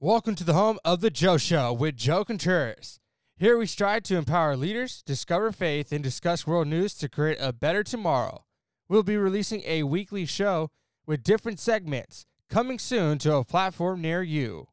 Welcome to the home of The Joe Show with Joe Contreras. Here we strive to empower leaders, discover faith, and discuss world news to create a better tomorrow. We'll be releasing a weekly show with different segments coming soon to a platform near you.